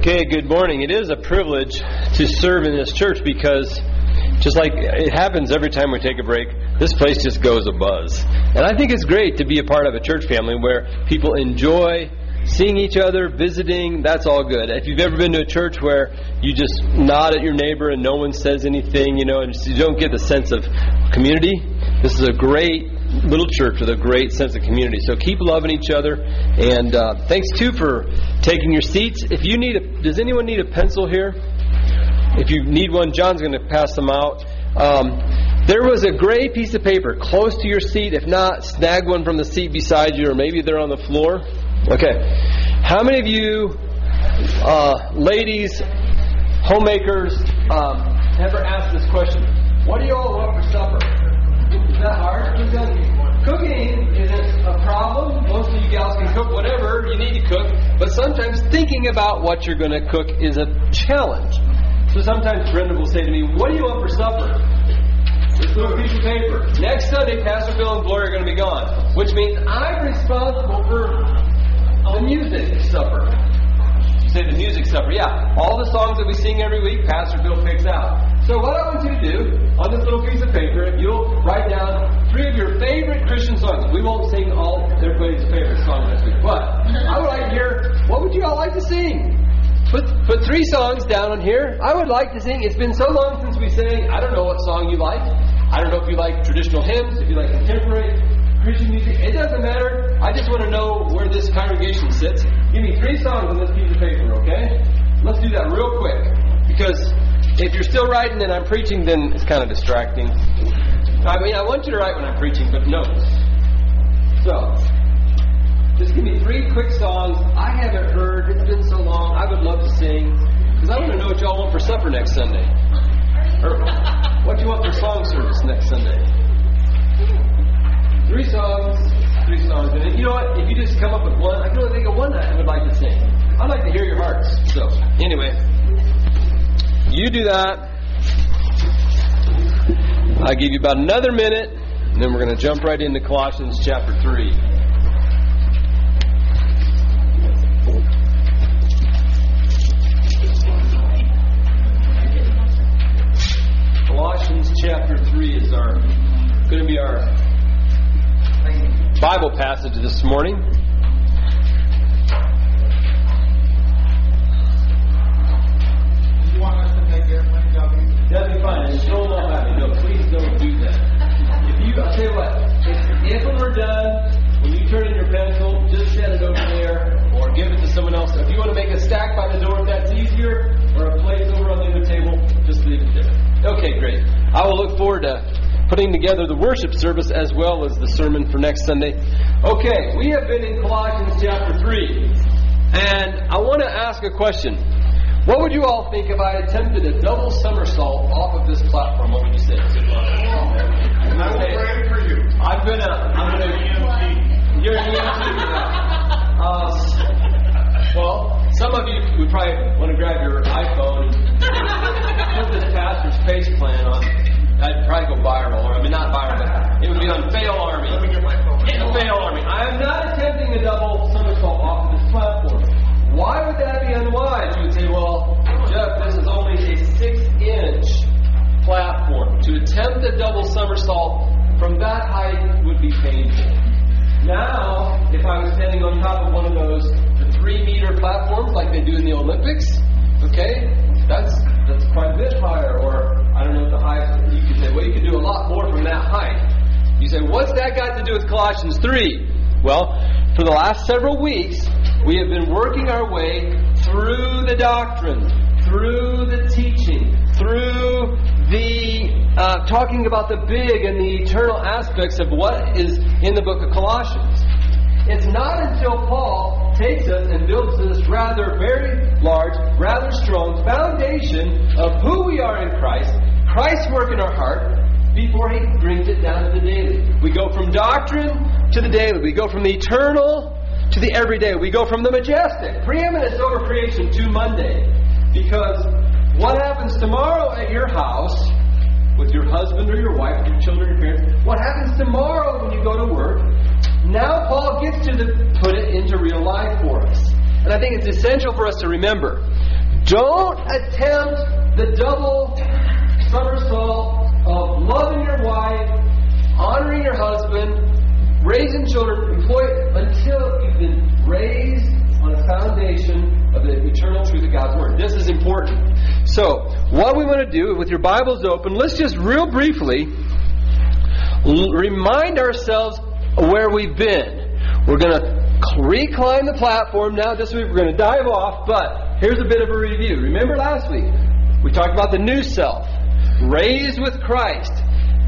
Okay, good morning. It is a privilege to serve in this church because just like it happens every time we take a break, this place just goes a buzz. And I think it's great to be a part of a church family where people enjoy seeing each other, visiting, that's all good. If you've ever been to a church where you just nod at your neighbor and no one says anything, you know, and you don't get the sense of community, this is a great little church with a great sense of community. So keep loving each other, and uh, thanks too for taking your seats. If you need a, does anyone need a pencil here? If you need one, John's going to pass them out. Um, there was a gray piece of paper close to your seat. If not, snag one from the seat beside you, or maybe they're on the floor. Okay. How many of you, uh, ladies, homemakers, um, ever asked this question? What do you all want for supper? Is that hard? Cooking isn't a problem. Most of you gals can cook whatever you need to cook, but sometimes thinking about what you're going to cook is a challenge. So sometimes Brenda will say to me, What do you want for supper? This little piece of paper. Next Sunday, Pastor Bill and Gloria are going to be gone, which means I'm responsible for the music supper. You say the music supper. Yeah, all the songs that we sing every week, Pastor Bill picks out. So what I want you to do on this little piece of paper, you'll write down three of your favorite Christian songs. We won't sing all everybody's favorite song this week, but I would like to hear what would you all like to sing? Put put three songs down on here. I would like to sing. It's been so long since we sang. I don't know what song you like. I don't know if you like traditional hymns, if you like contemporary Christian music. It doesn't matter. I just want to know where this congregation sits. Give me three songs on this piece of paper, okay? Let's do that real quick. Because if you're still writing and I'm preaching, then it's kind of distracting. I mean, I want you to write when I'm preaching, but notes. So, just give me three quick songs I haven't heard. It's been so long. I would love to sing. Because I want to know what y'all want for supper next Sunday. Or what you want for song service next Sunday? Three songs, three songs. And you know what? If you just come up with one, I can only think of one that I would like to sing. I'd like to hear your hearts. So, anyway, you do that. I'll give you about another minute, and then we're going to jump right into Colossians chapter 3. Colossians chapter 3 is our going to be our Bible passage this morning. That'd be fine. And still not happy. No, please don't do that. If you, I'll tell you what, if, if were done, when you turn in your pencil, just set it over there or give it to someone else. If you want to make a stack by the door, if that's easier, or a place over on the other table, just leave it there. Okay, great. I will look forward to putting together the worship service as well as the sermon for next Sunday. Okay, we have been in Colossians chapter 3, and I want to ask a question. What would you all think if I attempted a double somersault off of this platform? What would you say? And I will pray for you. I've been a. I'm gonna. You're an EMT. Uh, well, some of you would probably want to grab your iPhone and put this pastor's face plan on. I'd probably go viral, or I mean not viral, but it would be on Fail Army. Let me get my phone. Fail Army. I am not attempting a double somersault Why would that be unwise? You would say, well, Jeff, this is only a six-inch platform. To attempt a double somersault from that height would be painful. Now, if I was standing on top of one of those the three-meter platforms like they do in the Olympics, okay, that's that's quite a bit higher. Or I don't know what the highest. You could say, well, you could do a lot more from that height. You say, what's that got to do with Colossians three? Well, for the last several weeks, we have been working our way through the doctrine, through the teaching, through the uh, talking about the big and the eternal aspects of what is in the book of Colossians. It's not until Paul takes us and builds this rather very large, rather strong foundation of who we are in Christ, Christ's work in our heart, before he brings it down to the daily. We go from doctrine to the daily. We go from the eternal to the everyday. We go from the majestic, preeminence over creation, to Monday. Because what happens tomorrow at your house with your husband or your wife, your children, your parents, what happens tomorrow when you go to work, now Paul gets to the, put it into real life for us. And I think it's essential for us to remember. Don't attempt the double somersault of loving your wife, honoring your husband, raising children, employ eternal truth of God's Word. This is important. So, what we want to do with your Bibles open, let's just real briefly remind ourselves where we've been. We're going to recline the platform now this week. We're going to dive off, but here's a bit of a review. Remember last week, we talked about the new self, raised with Christ.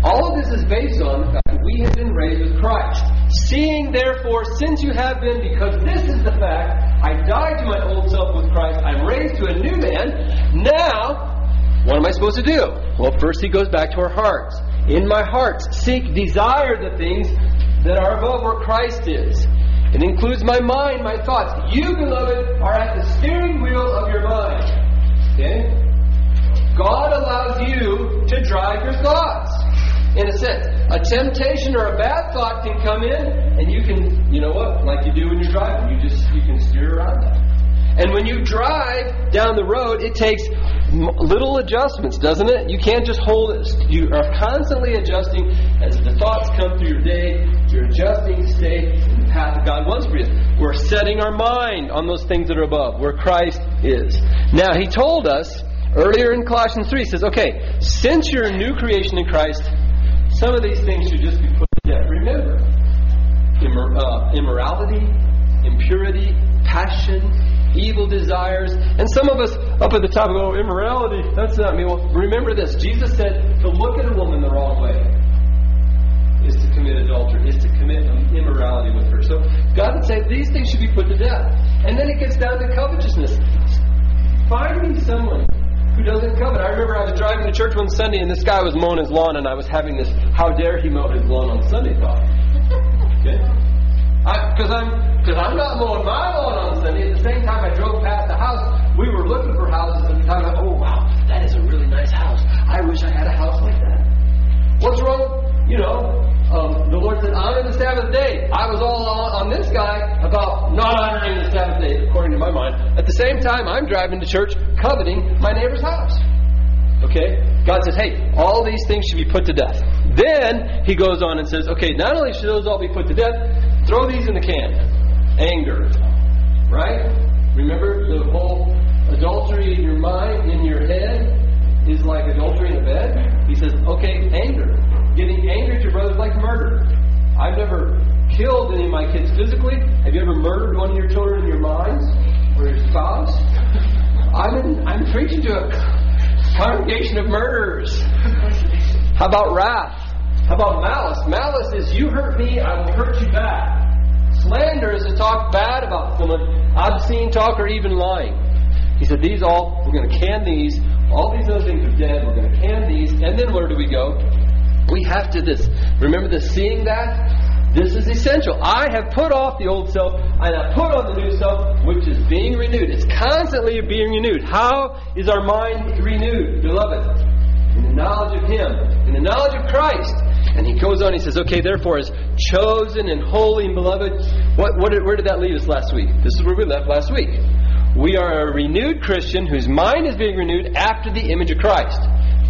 All of this is based on we have been raised with Christ. Seeing, therefore, since you have been, because this is the fact, I died to my old self with Christ, I'm raised to a new man. Now, what am I supposed to do? Well, first he goes back to our hearts. In my hearts, seek, desire the things that are above where Christ is. It includes my mind, my thoughts. You, beloved, are at the steering wheel of your mind. Okay? God allows you to drive your thoughts. In a sense, a temptation or a bad thought can come in, and you can, you know what, like you do when you're driving, you just you can steer around that. And when you drive down the road, it takes little adjustments, doesn't it? You can't just hold it. You are constantly adjusting as the thoughts come through your day. You're adjusting to stay in the path that God wants for you. We're setting our mind on those things that are above, where Christ is. Now, He told us earlier in Colossians 3, He says, okay, since you're a new creation in Christ, some of these things should just be put to death. Remember, immor- uh, immorality, impurity, passion, evil desires. And some of us up at the top go, oh, immorality, that's not me. Well, remember this. Jesus said to look at a woman the wrong way is to commit adultery, is to commit immorality with her. So God would say these things should be put to death. And then it gets down to covetousness. Find me someone who doesn't covet. I remember I was driving to church one Sunday and this guy was mowing his lawn and I was having this, how dare he mow his lawn on Sunday thought. Okay? Because I'm because I'm not mowing my lawn on Sunday. At the same time, I drove past the house. We were looking for houses the time. I, oh wow, that is a really nice house. I wish I had a house like that. What's wrong? You know, um, the Lord said, honor the Sabbath day. I was all on, on this guy about not honoring the Sabbath day, according to my mind. At the same time, I'm driving to church coveting my neighbor's house. Okay? God says, hey, all these things should be put to death. Then he goes on and says, okay, not only should those all be put to death, throw these in the can. Anger. Right? Remember the whole adultery in your mind, in your head, is like adultery in the bed? He says, okay, anger. Getting angry at your brother is like murder. I've never killed any of my kids physically. Have you ever murdered one of your children in your minds or your spouse? I'm, in, I'm preaching to a congregation of murderers. How about wrath? How about malice? Malice is you hurt me, I will hurt you back. Slander is to talk bad about someone, obscene talk, or even lying. He said, These all, we're going to can these. All these other things are dead. We're going to can these. And then where do we go? We have to this. Remember the seeing that? This is essential. I have put off the old self and I put on the new self, which is being renewed. It's constantly being renewed. How is our mind renewed, beloved? In the knowledge of Him, in the knowledge of Christ. And he goes on, he says, Okay, therefore, as chosen and holy and beloved, what, what where did that leave us last week? This is where we left last week. We are a renewed Christian whose mind is being renewed after the image of Christ.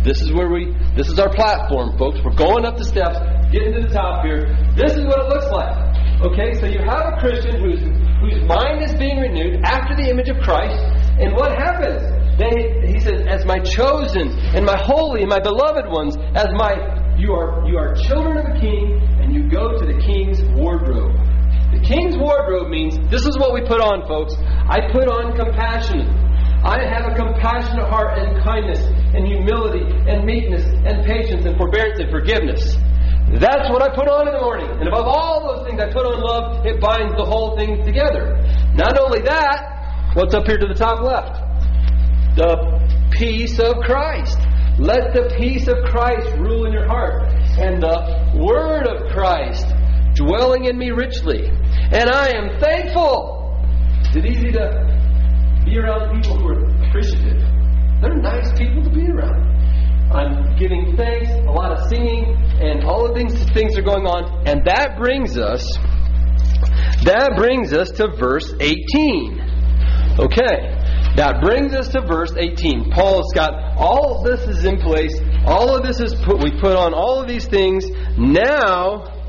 This is where we, this is our platform, folks. We're going up the steps, getting to the top here. This is what it looks like. Okay, so you have a Christian whose, whose mind is being renewed after the image of Christ. And what happens? They, he says, as my chosen and my holy and my beloved ones, as my you are you are children of a king, and you go to the king's wardrobe. The king's wardrobe means this is what we put on, folks. I put on compassion. I have a compassionate heart and kindness and humility and meekness and patience and forbearance and forgiveness. That's what I put on in the morning. And above all those things, I put on love. It binds the whole thing together. Not only that, what's up here to the top left? The peace of Christ. Let the peace of Christ rule in your heart, and the word of Christ dwelling in me richly. And I am thankful. Is it easy to be around people who are appreciative? They're nice people to be around. I'm giving thanks, a lot of singing, and all of these things are going on. And that brings us, that brings us to verse 18. Okay. That brings us to verse 18. Paul's got all of this is in place. All of this is put, we put on all of these things. Now,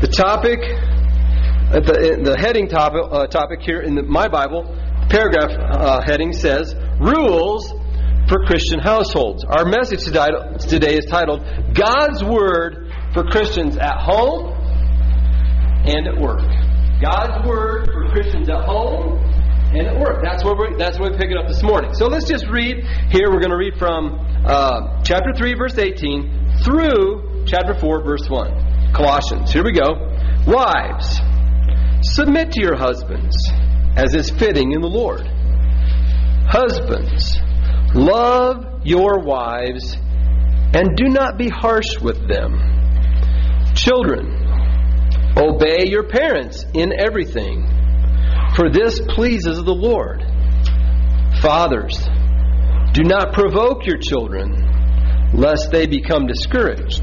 the topic, uh, the, the heading topic, uh, topic here in the, my Bible, paragraph uh, heading says, Rules for Christian Households. Our message today is titled, God's Word for Christians at Home and at Work. God's Word for Christians at home and at work. That's where we that's where we pick it up this morning. So let's just read here. We're going to read from uh, chapter three, verse eighteen, through chapter four, verse one. Colossians. Here we go. Wives, submit to your husbands, as is fitting in the Lord. Husbands, love your wives, and do not be harsh with them. Children, obey your parents in everything for this pleases the Lord. Fathers, do not provoke your children, lest they become discouraged.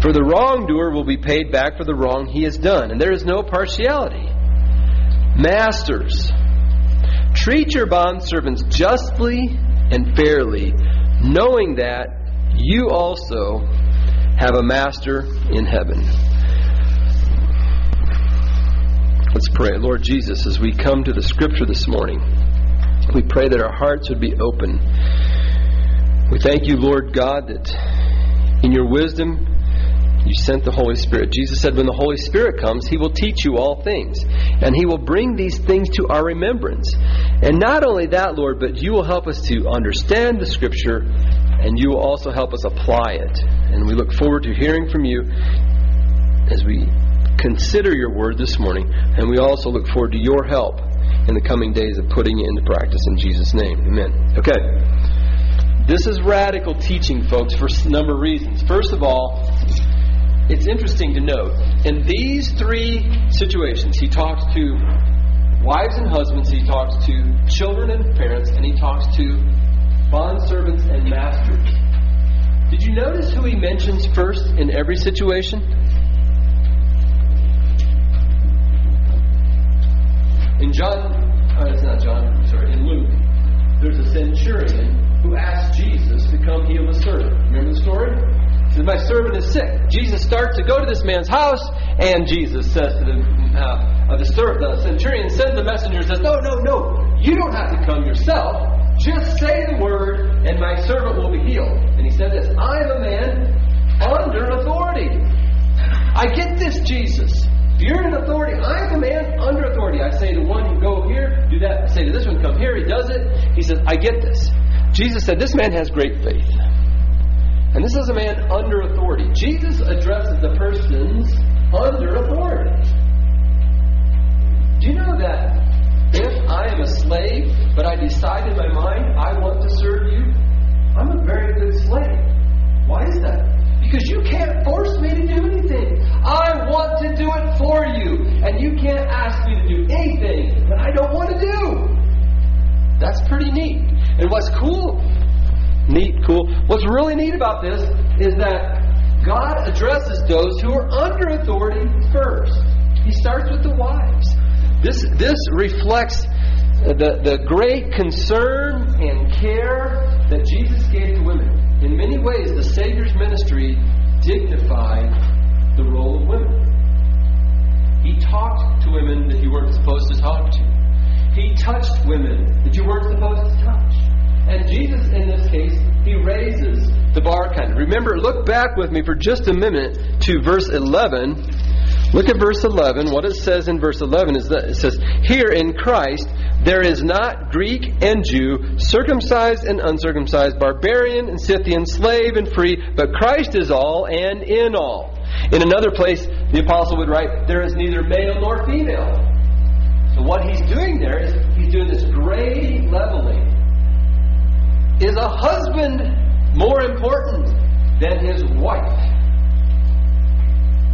For the wrongdoer will be paid back for the wrong he has done, and there is no partiality. Masters, treat your bondservants justly and fairly, knowing that you also have a master in heaven. Let's pray. Lord Jesus, as we come to the scripture this morning, we pray that our hearts would be open. We thank you, Lord God, that in your wisdom you sent the Holy Spirit. Jesus said, When the Holy Spirit comes, he will teach you all things, and he will bring these things to our remembrance. And not only that, Lord, but you will help us to understand the scripture, and you will also help us apply it. And we look forward to hearing from you as we consider your word this morning, and we also look forward to your help in the coming days of putting it into practice in Jesus' name. Amen. Okay. This is radical teaching, folks, for a number of reasons. First of all, it's interesting to note in these three situations, he talks to wives and husbands, he talks to children and parents, and he talks to bondservants and masters. Did you notice who he mentions first in every situation? In John, uh, it's not John, sorry, in Luke, there's a centurion who asked Jesus to come heal the servant. Remember the story? My servant is sick. Jesus starts to go to this man's house, and Jesus says to the, uh, the, the centurion sends the messenger says, No, no, no, you don't have to come yourself. Just say the word, and my servant will be healed. And he said this I am a man under authority. I get this, Jesus. You're in authority. I'm a man under authority. I say to one, you go here, do that. I say to this one, come here. He does it. He says, I get this. Jesus said, This man has great faith. And this is a man under authority. Jesus addresses the persons under authority. Do you know that if I am a slave, but I decide in my mind I want to serve you, I'm a very good slave. Why is that? Because you can't force me to do anything. I want to do it for you. And you can't ask me to do anything that I don't want to do. That's pretty neat. And what's cool, neat, cool, what's really neat about this is that God addresses those who are under authority first. He starts with the wives. This, this reflects the, the great concern and care that Jesus gave to women. In many ways, the Savior's ministry dignified the role of women. He talked to women that you weren't supposed to talk to. He touched women that you weren't supposed to touch. And Jesus, in this case, he raises the bar kind. Remember, look back with me for just a minute to verse 11. Look at verse 11. What it says in verse 11 is that it says, Here in Christ, there is not Greek and Jew, circumcised and uncircumcised, barbarian and Scythian, slave and free, but Christ is all and in all. In another place, the apostle would write, There is neither male nor female. So what he's doing there is he's doing this grade leveling. Is a husband more important than his wife?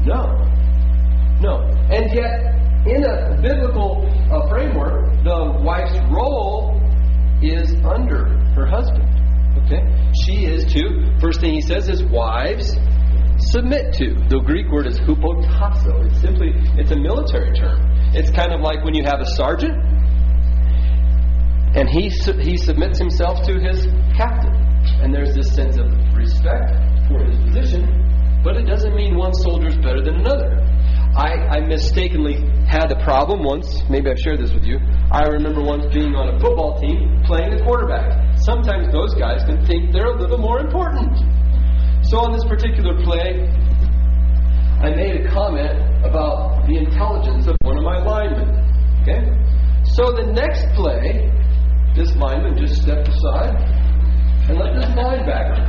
No. No. And yet, in a biblical uh, framework, the wife's role is under her husband. Okay? She is to, first thing he says is, wives, submit to. The Greek word is hupotasso. It's simply, it's a military term. It's kind of like when you have a sergeant and he, he submits himself to his captain. And there's this sense of respect for his position, but it doesn't mean one soldier is better than another. I, I mistakenly had a problem once. Maybe I've shared this with you. I remember once being on a football team playing the quarterback. Sometimes those guys can think they're a little more important. So on this particular play, I made a comment about the intelligence of one of my linemen. Okay? So the next play, this lineman just stepped aside and let this linebacker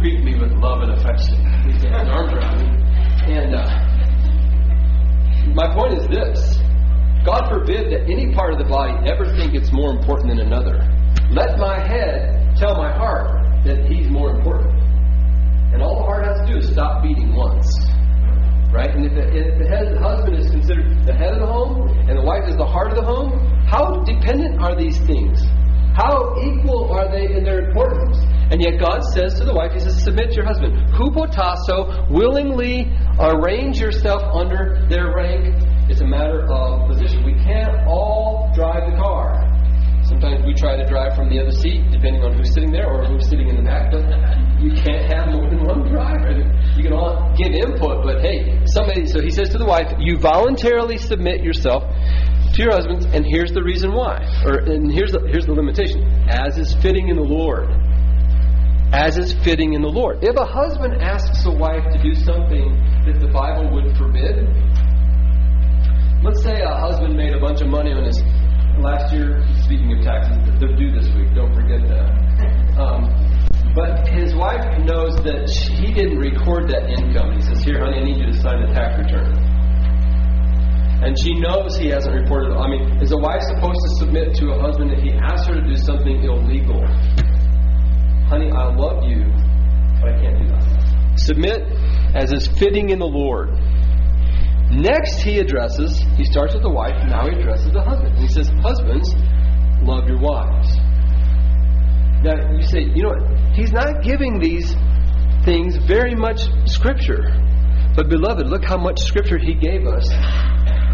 greet me with love and affection. He his arms around me. And uh, my point is this God forbid that any part of the body ever think it's more important than another. Let my head tell my heart that he's more important. And all the heart has to do is stop beating once. Right? And if the, if the head, husband is considered the head of the home and the wife is the heart of the home, how dependent are these things? How equal are they in their importance? And yet God says to the wife, He says, submit to your husband. Hupotasso, willingly arrange yourself under their rank. It's a matter of position. We can't try to drive from the other seat, depending on who's sitting there or who's sitting in the back, but you can't have more than one driver. You can all give input, but hey, somebody, so he says to the wife, you voluntarily submit yourself to your husbands, and here's the reason why. Or and here's the here's the limitation. As is fitting in the Lord. As is fitting in the Lord. If a husband asks a wife to do something that the Bible would forbid, let's say a husband made a bunch of money on his last year, speaking of taxes, they're due this week, don't forget that. Um, but his wife knows that he didn't record that income. He says, Here, honey, I need you to sign the tax return and she knows he hasn't reported. I mean, is a wife supposed to submit to a husband if he asks her to do something illegal? Honey, I love you, but I can't do that. Submit as is fitting in the Lord. Next, he addresses, he starts with the wife, now he addresses the husband. He says, Husbands, love your wives. Now, you say, you know what? He's not giving these things very much scripture. But, beloved, look how much scripture he gave us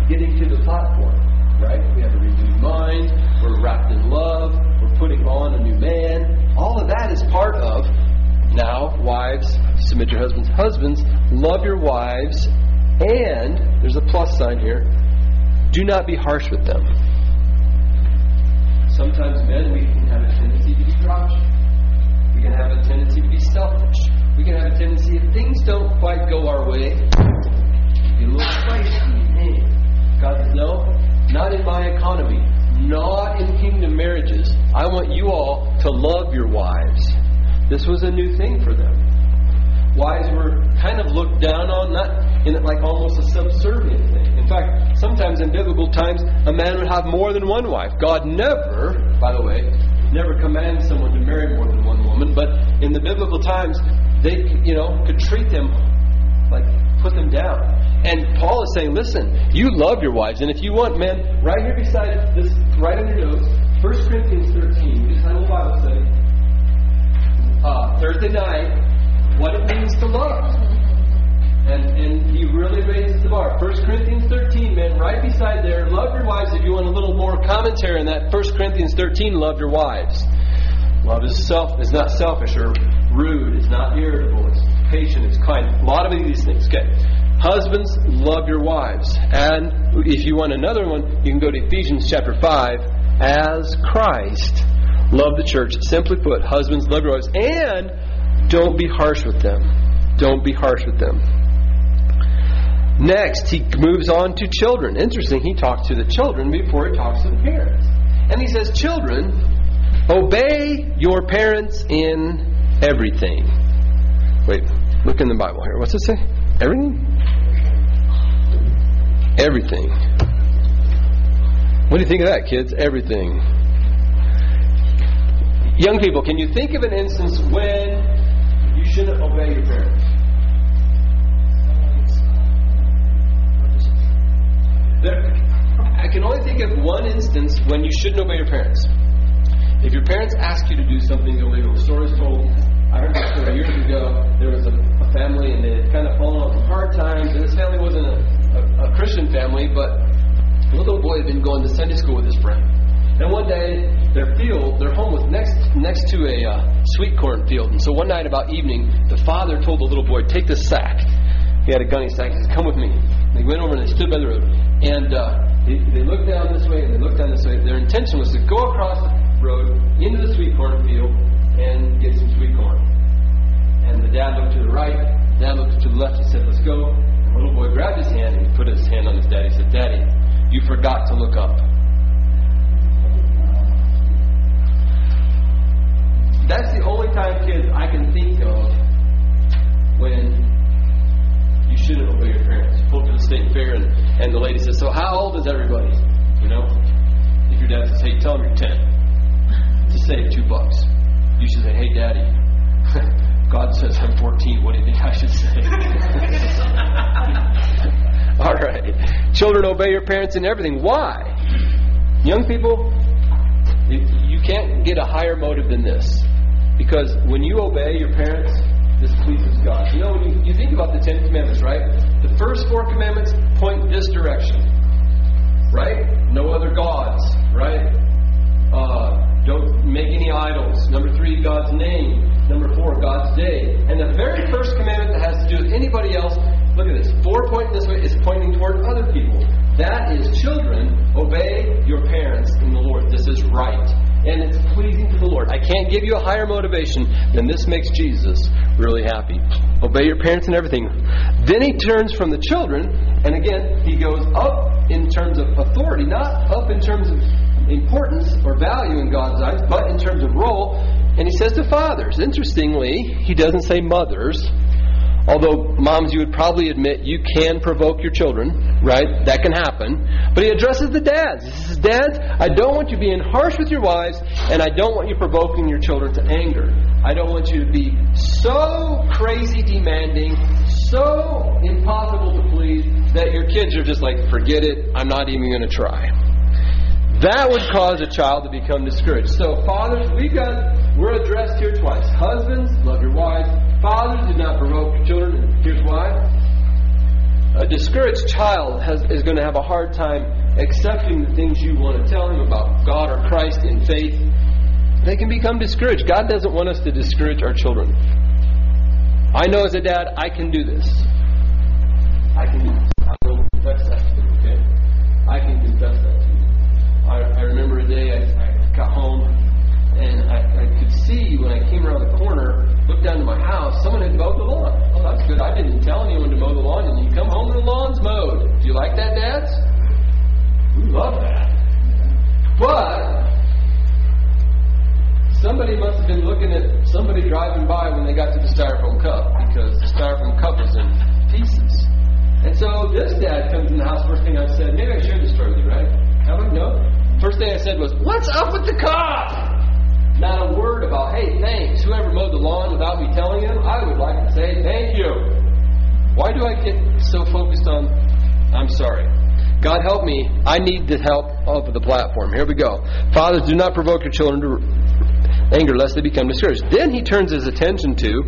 getting to the platform, right? We have a renewed mind, we're wrapped in love, we're putting on a new man. All of that is part of now, wives, submit your husbands. Husbands, love your wives, and there's a plus sign here. Do not be harsh with them. Sometimes men, we can have a tendency to be grouchy. We can have a tendency to be selfish. We can have a tendency, if things don't quite go our way, be a little. Hey, God says, no, not in my economy, not in kingdom marriages. I want you all to love your wives. This was a new thing for them. Wives were kind of looked down on, not in like almost a subservient thing. In fact, sometimes in biblical times, a man would have more than one wife. God never, by the way, never commands someone to marry more than one woman, but in the biblical times, they, you know, could treat them like put them down. And Paul is saying, listen, you love your wives, and if you want, man, right here beside this, right in your notes, 1 Corinthians 13, just had a little Bible study. Uh, Thursday night, what it means to love. And, and he really raises the bar. 1 Corinthians 13, man, right beside there, love your wives. If you want a little more commentary on that, 1 Corinthians 13, love your wives. Love is self is not selfish or rude, it's not irritable, it's patient, it's kind. A lot of these things. Okay. Husbands, love your wives. And if you want another one, you can go to Ephesians chapter 5. As Christ loved the church. Simply put, husbands, love your wives. And don't be harsh with them. Don't be harsh with them. Next, he moves on to children. Interesting, he talks to the children before he talks to the parents. And he says, Children, obey your parents in everything. Wait, look in the Bible here. What's it say? Everything? Everything. What do you think of that, kids? Everything. Young people, can you think of an instance when you shouldn't obey your parents? There, I can only think of one instance when you shouldn't obey your parents. If your parents ask you to do something illegal, the story told. I heard this story years ago. There was a, a family, and they had kind of fallen on some hard times. And this family wasn't a, a, a Christian family, but the little boy had been going to Sunday school with his friend. And one day, their field, their home was next next to a uh, sweet corn field. And so one night about evening, the father told the little boy, "Take this sack." He had a sack. He said, "Come with me." They went over and they stood by the road, and uh, they, they looked down this way and they looked down this way. Their intention was to go across the road into the sweet corn field and get some sweet corn. And the dad looked to the right, the dad looked to the left. He said, "Let's go." The little boy grabbed his hand and he put his hand on his dad. He said, "Daddy, you forgot to look up." That's the only time, kids, I can think of when you shouldn't obey your parents. You pull to the state fair, and, and the lady says, So, how old is everybody? You know? If your dad says, Hey, tell them you're 10, to save two bucks. You should say, Hey, daddy, God says I'm 14. What do you think I should say? All right. Children, obey your parents in everything. Why? Young people, you can't get a higher motive than this. Because when you obey your parents, this pleases God. You know, when you, you think about the Ten Commandments, right? The first four commandments point this direction, right? No other gods, right? Uh, don't make any idols. Number three, God's name. Number four, God's day. And the very first commandment that has to do with anybody else, look at this. Four pointing this way is pointing toward other people. That is, children, obey your parents in the Lord. This is right and it's pleasing to the Lord. I can't give you a higher motivation than this makes Jesus really happy. Obey your parents and everything. Then he turns from the children, and again, he goes up in terms of authority, not up in terms of importance or value in God's eyes, but in terms of role. And he says to fathers. Interestingly, he doesn't say mothers. Although, moms, you would probably admit you can provoke your children, right? That can happen. But he addresses the dads. He says, Dads, I don't want you being harsh with your wives, and I don't want you provoking your children to anger. I don't want you to be so crazy demanding, so impossible to please, that your kids are just like, forget it, I'm not even going to try. That would cause a child to become discouraged. So, fathers, we got we're addressed here twice. Husbands, love your wives. Fathers, do not provoke your children. And here's why. A discouraged child has, is going to have a hard time accepting the things you want to tell him about God or Christ in faith. They can become discouraged. God doesn't want us to discourage our children. I know as a dad, I can do this. I can do First thing I said, maybe I shared this story with you, right? I? No. First thing I said was, "What's up with the cop? Not a word about, hey, thanks. Whoever mowed the lawn without me telling him, I would like to say thank you. Why do I get so focused on, I'm sorry? God help me. I need the help of the platform. Here we go. Fathers, do not provoke your children to anger lest they become discouraged. Then he turns his attention to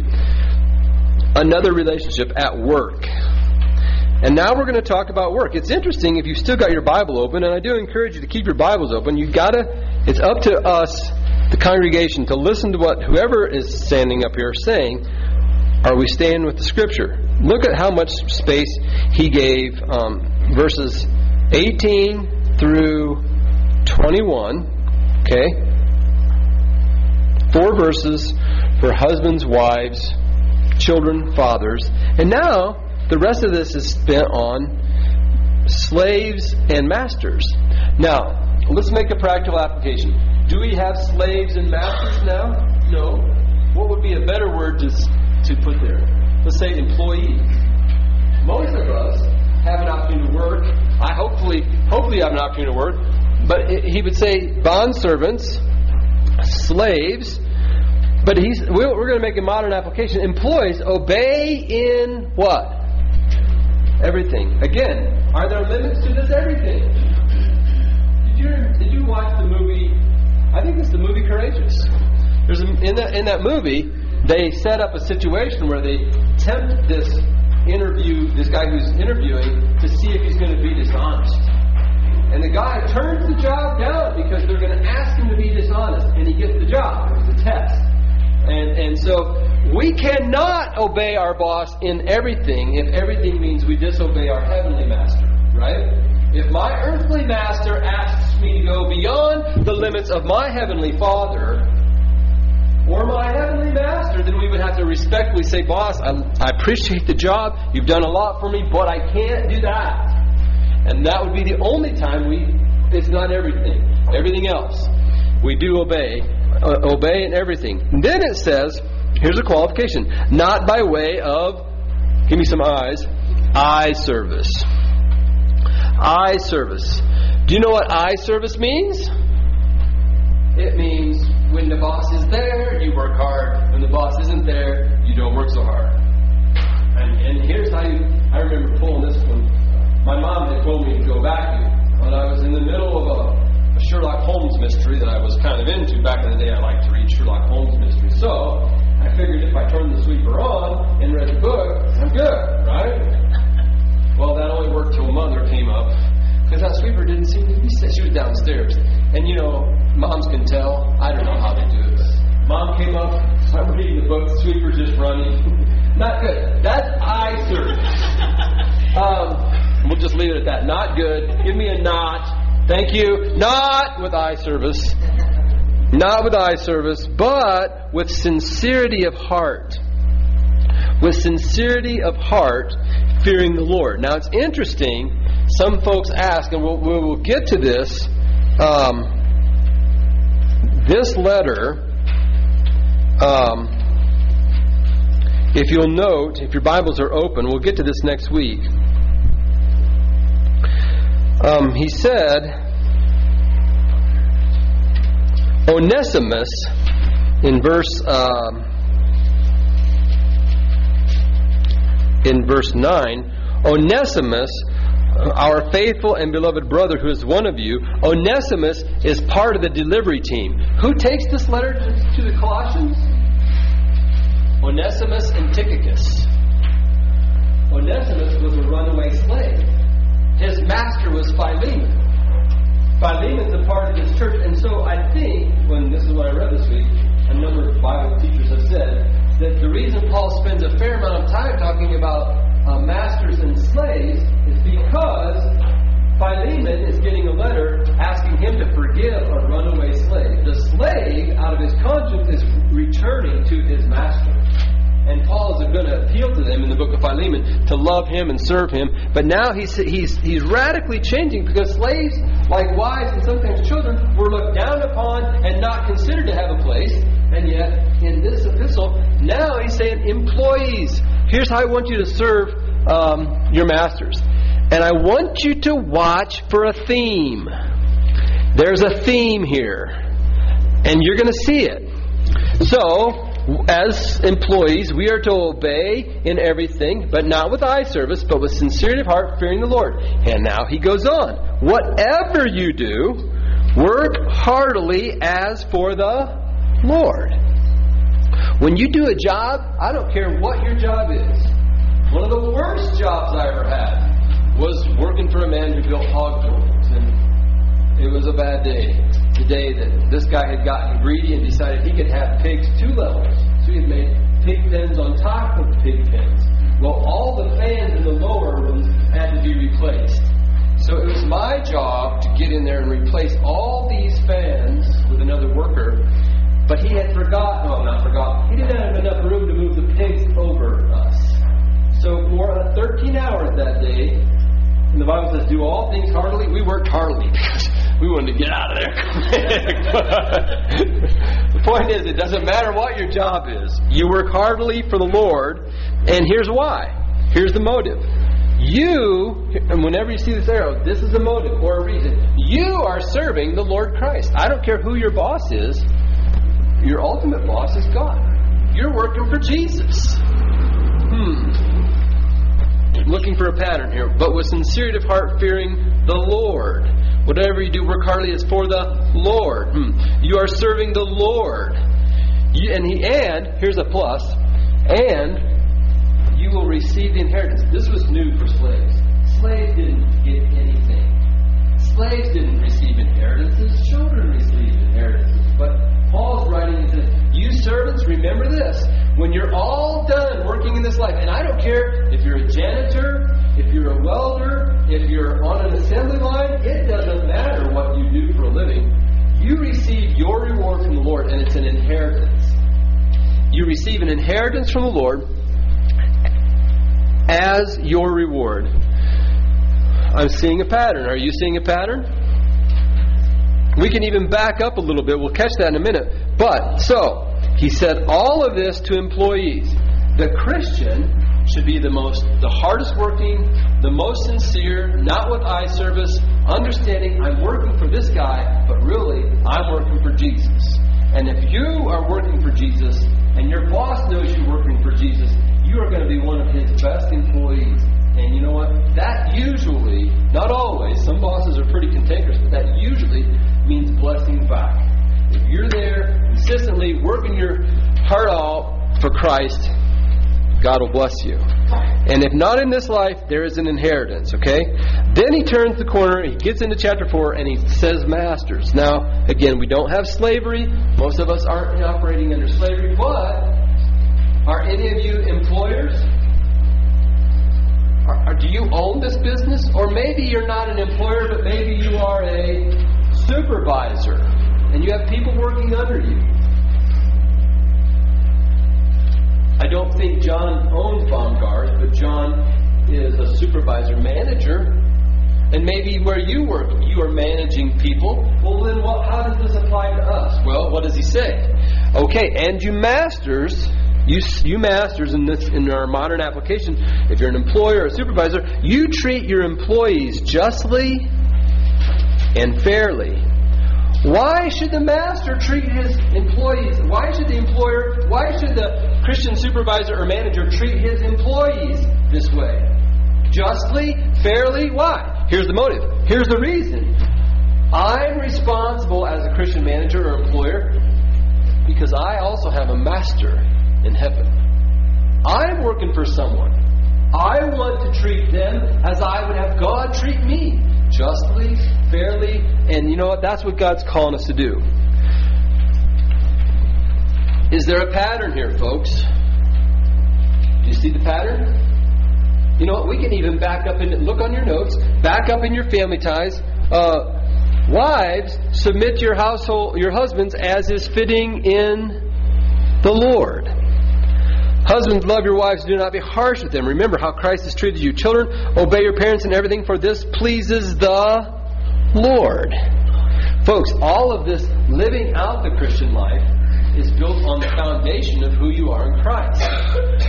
another relationship at work. And now we're going to talk about work. It's interesting if you've still got your Bible open, and I do encourage you to keep your Bibles open. You've got to, it's up to us the congregation to listen to what whoever is standing up here saying. Are we staying with the Scripture? Look at how much space he gave um, verses 18 through 21. Okay? Four verses for husbands, wives, children, fathers. And now, the rest of this is spent on slaves and masters. Now, let's make a practical application. Do we have slaves and masters now? No. What would be a better word to, to put there? Let's say employees. Most of us have an opportunity to work. I hopefully hopefully have an opportunity to work. but he would say bond servants, slaves. But he's we're, we're going to make a modern application. Employees obey in what? Everything. Again, are there limits to this everything? Did you did you watch the movie? I think it's the movie Courageous. There's a, in that in that movie they set up a situation where they tempt this interview this guy who's interviewing to see if he's going to be dishonest. And the guy turns the job down because they're going to ask him to be dishonest, and he gets the job. It was a test. And, and so we cannot obey our boss in everything if everything means we disobey our heavenly master, right? If my earthly master asks me to go beyond the limits of my heavenly father or my heavenly master, then we would have to respectfully say, Boss, I, I appreciate the job. You've done a lot for me, but I can't do that. And that would be the only time we, it's not everything. Everything else, we do obey uh, obey in everything. Then it says, here's a qualification not by way of, give me some eyes, eye service. Eye service. Do you know what eye service means? It means when the boss is there, you work hard. When the boss isn't there, you don't work so hard. And, and here's how you, I remember pulling this one. My mom had told me to go vacuum when I was in the middle of a a Sherlock Holmes mystery that I was kind of into. Back in the day, I liked to read Sherlock Holmes mysteries. So I figured if I turned the sweeper on and read the book, I'm good, right? Well, that only worked till mother came up because that sweeper didn't seem to be. Set. She was downstairs, and you know, moms can tell. I don't know how they do it, but mom came up. I'm reading the book. The sweeper's just running. Not good. That's eye service. Um, we'll just leave it at that. Not good. Give me a not. Thank you. Not with eye service. Not with eye service, but with sincerity of heart. With sincerity of heart, fearing the Lord. Now it's interesting. Some folks ask, and we'll, we'll get to this. Um, this letter, um, if you'll note, if your Bibles are open, we'll get to this next week. Um, he said, Onesimus, in verse um, in verse nine, Onesimus, our faithful and beloved brother, who is one of you, Onesimus is part of the delivery team. Who takes this letter to, to the Colossians? Onesimus and Tychicus. Onesimus was a runaway slave. His master was Philemon. Philemon's a part of this church, and so I think, when this is what I read this week, a number of Bible teachers have said that the reason Paul spends a fair amount of time talking about uh, masters and slaves is because Philemon is getting a letter asking him to forgive a runaway slave. The slave, out of his conscience, is returning to his master. And Paul is going to appeal to them in the book of Philemon to love him and serve him. But now he's, he's, he's radically changing because slaves, like wives and sometimes children, were looked down upon and not considered to have a place. And yet, in this epistle, now he's saying, employees, here's how I want you to serve um, your masters. And I want you to watch for a theme. There's a theme here. And you're going to see it. So, as employees, we are to obey in everything, but not with eye service, but with sincerity of heart, fearing the Lord. And now he goes on. Whatever you do, work heartily as for the Lord. When you do a job, I don't care what your job is. One of the worst jobs I ever had was working for a man who built hog joints. And it was a bad day. The day that this guy had gotten greedy and decided he could have pigs two levels. So he had made pig pens on top of pig pens. Well, all the fans in the lower rooms had to be replaced. So it was my job to get in there and replace all these fans with another worker. But he had forgotten, well, not forgotten, he didn't have enough room to move the pigs over us. So for 13 hours that day, and the Bible says, do all things heartily. We worked heartily because we wanted to get out of there. the point is, it doesn't matter what your job is. You work heartily for the Lord, and here's why. Here's the motive. You, and whenever you see this arrow, this is a motive or a reason. You are serving the Lord Christ. I don't care who your boss is, your ultimate boss is God. You're working for Jesus. Hmm. Looking for a pattern here, but with sincerity of heart, fearing the Lord. Whatever you do, work heartily is for the Lord. Hmm. You are serving the Lord. You, and he and here's a plus, and you will receive the inheritance. This was new for slaves. Slaves didn't get anything. Slaves didn't receive inheritances. Children received inheritances. But Paul's writing and says, You servants, remember this. When you're all done working in this life, and I don't care if you're a janitor, if you're a welder, if you're on an assembly line, it doesn't matter what you do for a living. You receive your reward from the Lord, and it's an inheritance. You receive an inheritance from the Lord as your reward. I'm seeing a pattern. Are you seeing a pattern? We can even back up a little bit. We'll catch that in a minute. But, so, he said all of this to employees. The Christian should be the most, the hardest working, the most sincere, not with eye service, understanding I'm working for this guy, but really I'm working for Jesus. And if you are working for Jesus and your boss knows you're working for Jesus, you are going to be one of his best employees. And you know what? That usually, not always, some bosses are pretty cantankerous, but that usually means blessing back. If you're there consistently working your heart out for Christ, God will bless you. And if not in this life, there is an inheritance, okay? Then he turns the corner, he gets into chapter 4, and he says, Masters. Now, again, we don't have slavery. Most of us aren't operating under slavery, but are any of you employers? Are, are, do you own this business? Or maybe you're not an employer, but maybe you are a supervisor and you have people working under you. I don't think John owns Baumgars, but John is a supervisor manager. And maybe where you work, you are managing people. Well, then what, how does this apply to us? Well, what does he say? Okay, and you masters, you, you masters in this in our modern application, if you're an employer or a supervisor, you treat your employees justly and fairly. Why should the master treat his employees? Why should the employer, why should the Christian supervisor or manager treat his employees this way? Justly, fairly, why? Here's the motive. Here's the reason. I'm responsible as a Christian manager or employer because I also have a master in heaven. I'm working for someone. I want to treat them as I would have God treat me justly, fairly, and you know what? That's what God's calling us to do. Is there a pattern here, folks? Do you see the pattern? You know what? We can even back up and look on your notes, back up in your family ties. Uh, wives, submit your household, your husbands as is fitting in the Lord. Husbands, love your wives. Do not be harsh with them. Remember how Christ has treated you. Children, obey your parents in everything, for this pleases the Lord. Folks, all of this living out the Christian life is built on the foundation of who you are in Christ.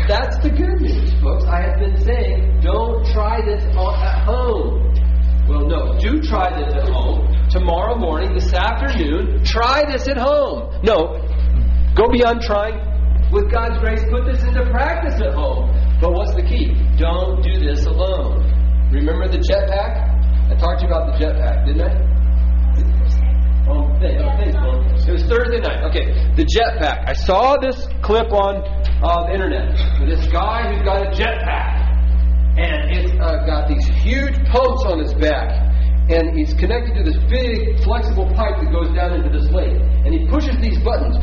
That's the good news, folks. I have been saying, don't try this at home. Well, no, do try this at home. Tomorrow morning, this afternoon, try this at home. No, go beyond trying with God's grace, put this into practice at home. But what's the key? Don't do this alone. Remember the jetpack? I talked to you about the jetpack, didn't I? Facebook. It was Thursday night. Okay, the jetpack. I saw this clip on uh, the internet. This guy who's got a jetpack, and it's uh, got these huge pumps on his back and he's connected to this big flexible pipe that goes down into this lake. And he pushes these buttons,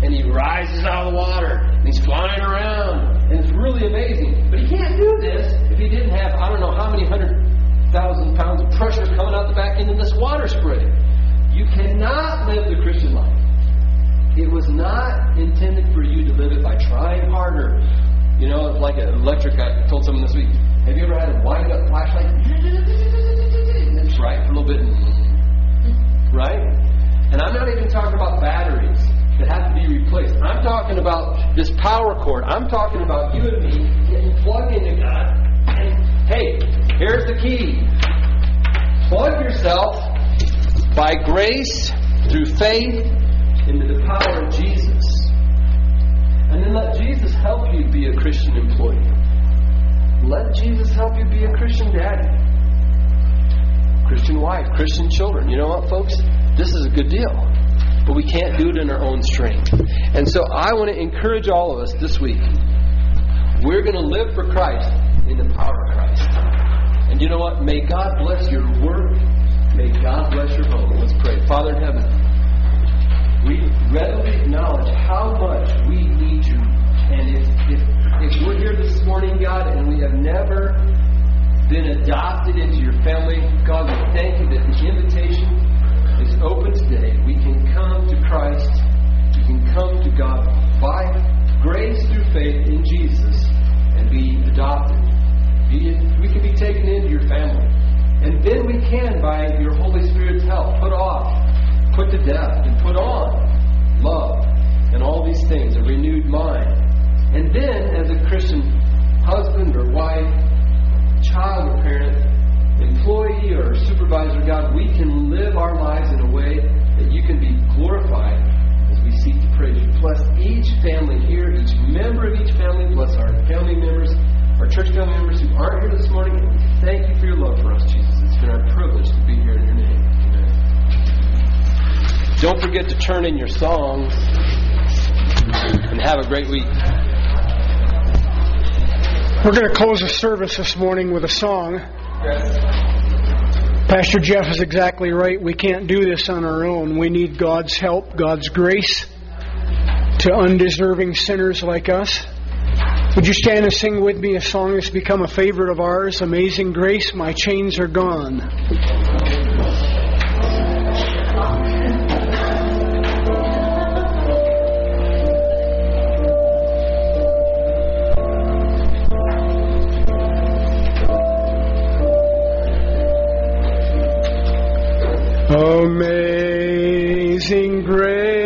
and he rises out of the water, and he's flying around, and it's really amazing. But he can't do this if he didn't have I don't know how many hundred thousand pounds of pressure coming out the back end of this water spray. You cannot live the Christian life. It was not intended for you to live it by trying harder. You know, it's like an electric. I told someone this week. Have you ever had a wind up flashlight? That's right, for a little bit. Right? And I'm not even talking about batteries that have to be replaced. I'm talking about this power cord. I'm talking about you and me getting plugged into God and Hey, here's the key. Plug yourself by grace through faith into the power of Jesus. And then let Jesus help you be a Christian employee. Let Jesus help you be a Christian daddy, Christian wife, Christian children. You know what, folks? This is a good deal. But we can't do it in our own strength. And so I want to encourage all of us this week. We're going to live for Christ in the power of Christ. And you know what? May God bless your work. May God bless your home. Let's pray. Father in heaven, we readily acknowledge how much we need you. And if, if, if we're here this morning, God, and we have never been adopted into your family, God, we thank you that the invitation is open today. We can come to Christ. We can come to God by grace through faith in Jesus and be adopted. Be, we can be taken into your family. And then we can, by your Holy Spirit's help, put off, put to death, and put on love and all these things, a renewed mind. And then, as a Christian husband or wife, child or parent, employee or supervisor, God, we can live our lives in a way that you can be glorified as we seek to praise you. Bless each family here, each member of each family. Bless our family members, our church family members who aren't here this morning. Thank you for your love for us, Jesus. It's been our privilege to be here in your name. Amen. Don't forget to turn in your songs and have a great week. We're going to close the service this morning with a song. Pastor Jeff is exactly right. We can't do this on our own. We need God's help, God's grace to undeserving sinners like us. Would you stand and sing with me a song that's become a favorite of ours, Amazing Grace, My Chains Are Gone? Amazing grace,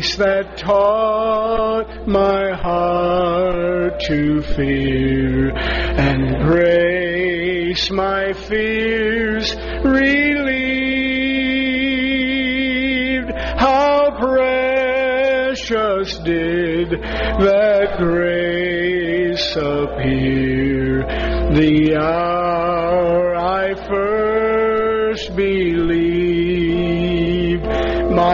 grace that taught my heart to fear, and grace my fears relieved. How precious did that grace appear the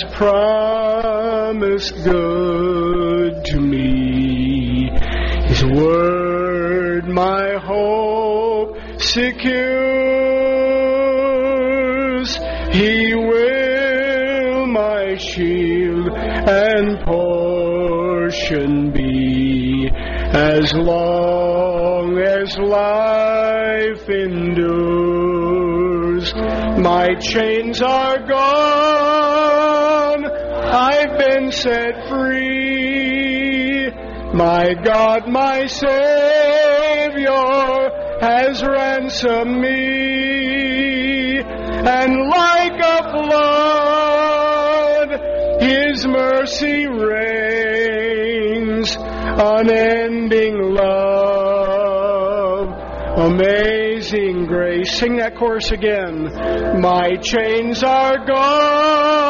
Has promised good to me. His word my hope secures. He will my shield and portion be as long as life endures. My chains are gone. Set free. My God, my Savior has ransomed me. And like a flood, His mercy reigns. Unending love, amazing grace. Sing that chorus again. My chains are gone.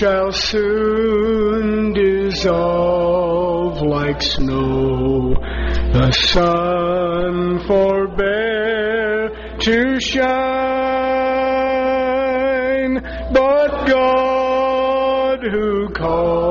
Shall soon dissolve like snow. The sun forbear to shine, but God who called